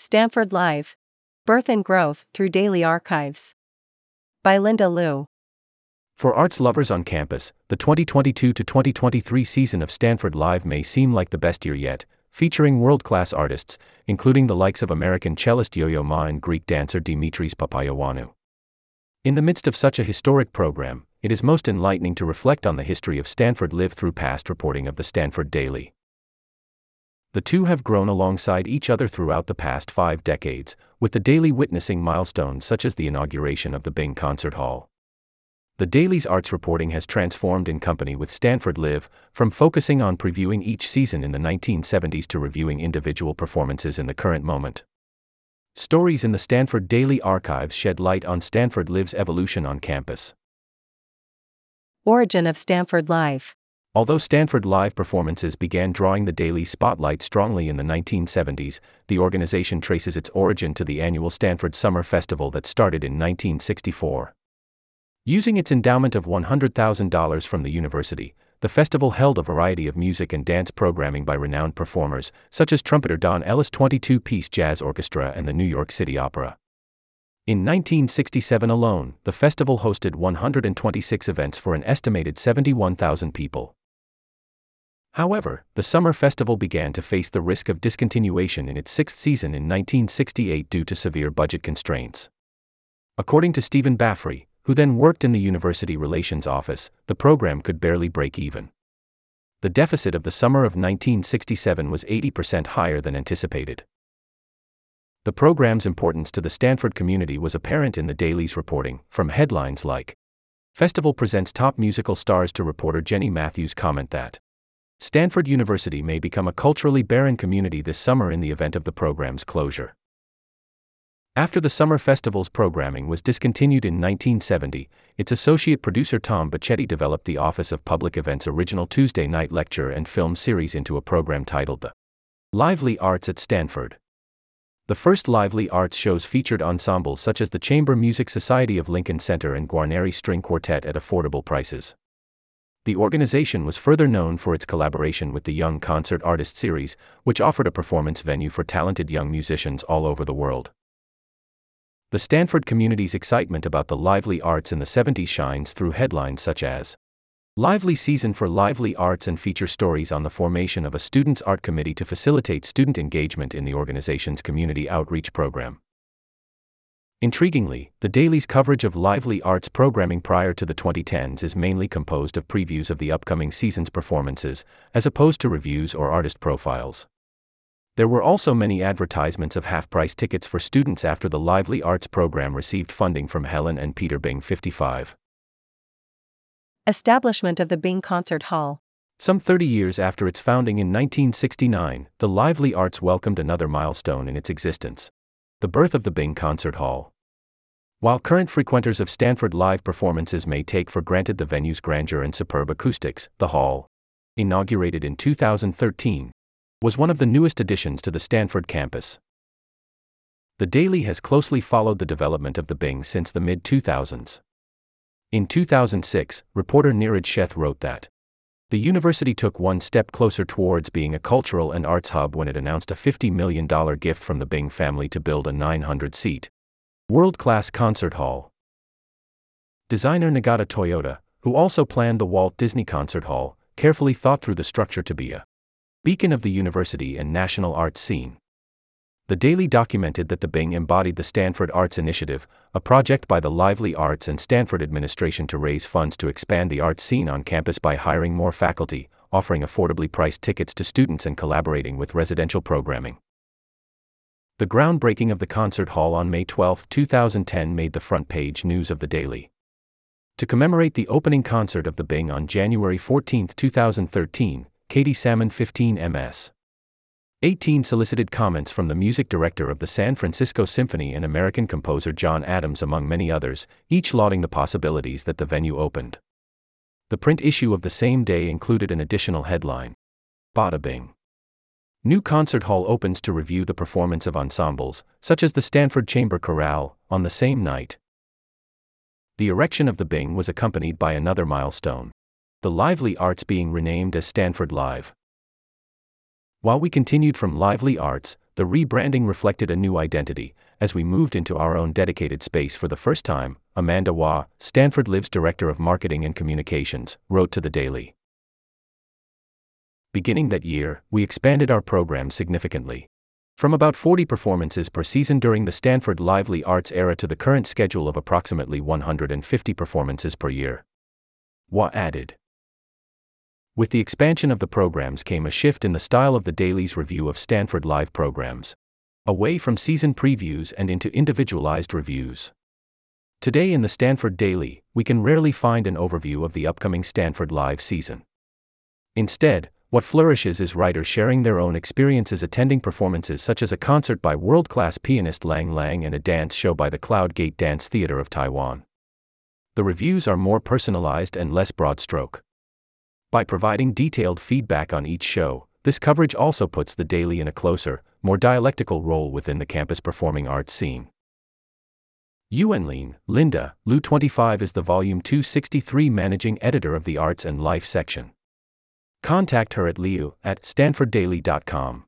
Stanford Live Birth and Growth Through Daily Archives. By Linda Liu. For arts lovers on campus, the 2022 to 2023 season of Stanford Live may seem like the best year yet, featuring world class artists, including the likes of American cellist Yo Yo Ma and Greek dancer Dimitris Papaioannou. In the midst of such a historic program, it is most enlightening to reflect on the history of Stanford Live through past reporting of the Stanford Daily. The two have grown alongside each other throughout the past five decades, with the Daily witnessing milestones such as the inauguration of the Bing Concert Hall. The Daily's arts reporting has transformed in company with Stanford Live, from focusing on previewing each season in the 1970s to reviewing individual performances in the current moment. Stories in the Stanford Daily archives shed light on Stanford Live's evolution on campus. Origin of Stanford Live. Although Stanford Live performances began drawing the daily spotlight strongly in the 1970s, the organization traces its origin to the annual Stanford Summer Festival that started in 1964. Using its endowment of $100,000 from the university, the festival held a variety of music and dance programming by renowned performers, such as trumpeter Don Ellis 22 piece jazz orchestra and the New York City Opera. In 1967 alone, the festival hosted 126 events for an estimated 71,000 people. However, the summer festival began to face the risk of discontinuation in its sixth season in 1968 due to severe budget constraints. According to Stephen Baffrey, who then worked in the University Relations Office, the program could barely break even. The deficit of the summer of 1967 was 80% higher than anticipated. The program's importance to the Stanford community was apparent in the Daily's reporting, from headlines like Festival presents top musical stars to reporter Jenny Matthews comment that Stanford University may become a culturally barren community this summer in the event of the program's closure. After the Summer Festival's programming was discontinued in 1970, its associate producer Tom Bacchetti developed the Office of Public Events' original Tuesday night lecture and film series into a program titled The Lively Arts at Stanford. The first lively arts shows featured ensembles such as the Chamber Music Society of Lincoln Center and Guarneri String Quartet at affordable prices. The organization was further known for its collaboration with the Young Concert Artist Series, which offered a performance venue for talented young musicians all over the world. The Stanford community's excitement about the lively arts in the 70s shines through headlines such as Lively Season for Lively Arts and feature stories on the formation of a Students' Art Committee to facilitate student engagement in the organization's community outreach program. Intriguingly, the Daily's coverage of lively arts programming prior to the 2010s is mainly composed of previews of the upcoming season's performances, as opposed to reviews or artist profiles. There were also many advertisements of half price tickets for students after the Lively Arts program received funding from Helen and Peter Bing 55. Establishment of the Bing Concert Hall. Some 30 years after its founding in 1969, the Lively Arts welcomed another milestone in its existence the birth of the Bing Concert Hall. While current frequenters of Stanford live performances may take for granted the venue's grandeur and superb acoustics, the hall, inaugurated in 2013, was one of the newest additions to the Stanford campus. The Daily has closely followed the development of the Bing since the mid 2000s. In 2006, reporter Neeraj Sheth wrote that the university took one step closer towards being a cultural and arts hub when it announced a $50 million gift from the Bing family to build a 900 seat, world class concert hall. Designer Nagata Toyota, who also planned the Walt Disney Concert Hall, carefully thought through the structure to be a beacon of the university and national arts scene. The Daily documented that the Bing embodied the Stanford Arts Initiative, a project by the Lively Arts and Stanford administration to raise funds to expand the arts scene on campus by hiring more faculty, offering affordably priced tickets to students, and collaborating with residential programming. The groundbreaking of the concert hall on May 12, 2010 made the front page news of the Daily. To commemorate the opening concert of the Bing on January 14, 2013, Katie Salmon 15 MS. 18 solicited comments from the music director of the San Francisco Symphony and American composer John Adams, among many others, each lauding the possibilities that the venue opened. The print issue of the same day included an additional headline Bada Bing. New concert hall opens to review the performance of ensembles, such as the Stanford Chamber Chorale, on the same night. The erection of the Bing was accompanied by another milestone the lively arts being renamed as Stanford Live. While we continued from lively arts, The rebranding reflected a new identity. As we moved into our own dedicated space for the first time, Amanda Waugh, Stanford Live's Director of Marketing and Communications, wrote to the Daily. Beginning that year, we expanded our program significantly. From about 40 performances per season during the Stanford Lively Arts era to the current schedule of approximately 150 performances per year. Waugh added. With the expansion of the programs came a shift in the style of the Daily's review of Stanford Live programs. Away from season previews and into individualized reviews. Today in the Stanford Daily, we can rarely find an overview of the upcoming Stanford Live season. Instead, what flourishes is writers sharing their own experiences attending performances such as a concert by world class pianist Lang Lang and a dance show by the Cloud Gate Dance Theater of Taiwan. The reviews are more personalized and less broad stroke. By providing detailed feedback on each show, this coverage also puts the daily in a closer, more dialectical role within the campus performing arts scene. Yuan Linda, Liu 25 is the Volume 263 Managing Editor of the Arts and Life section. Contact her at liu at stanforddaily.com.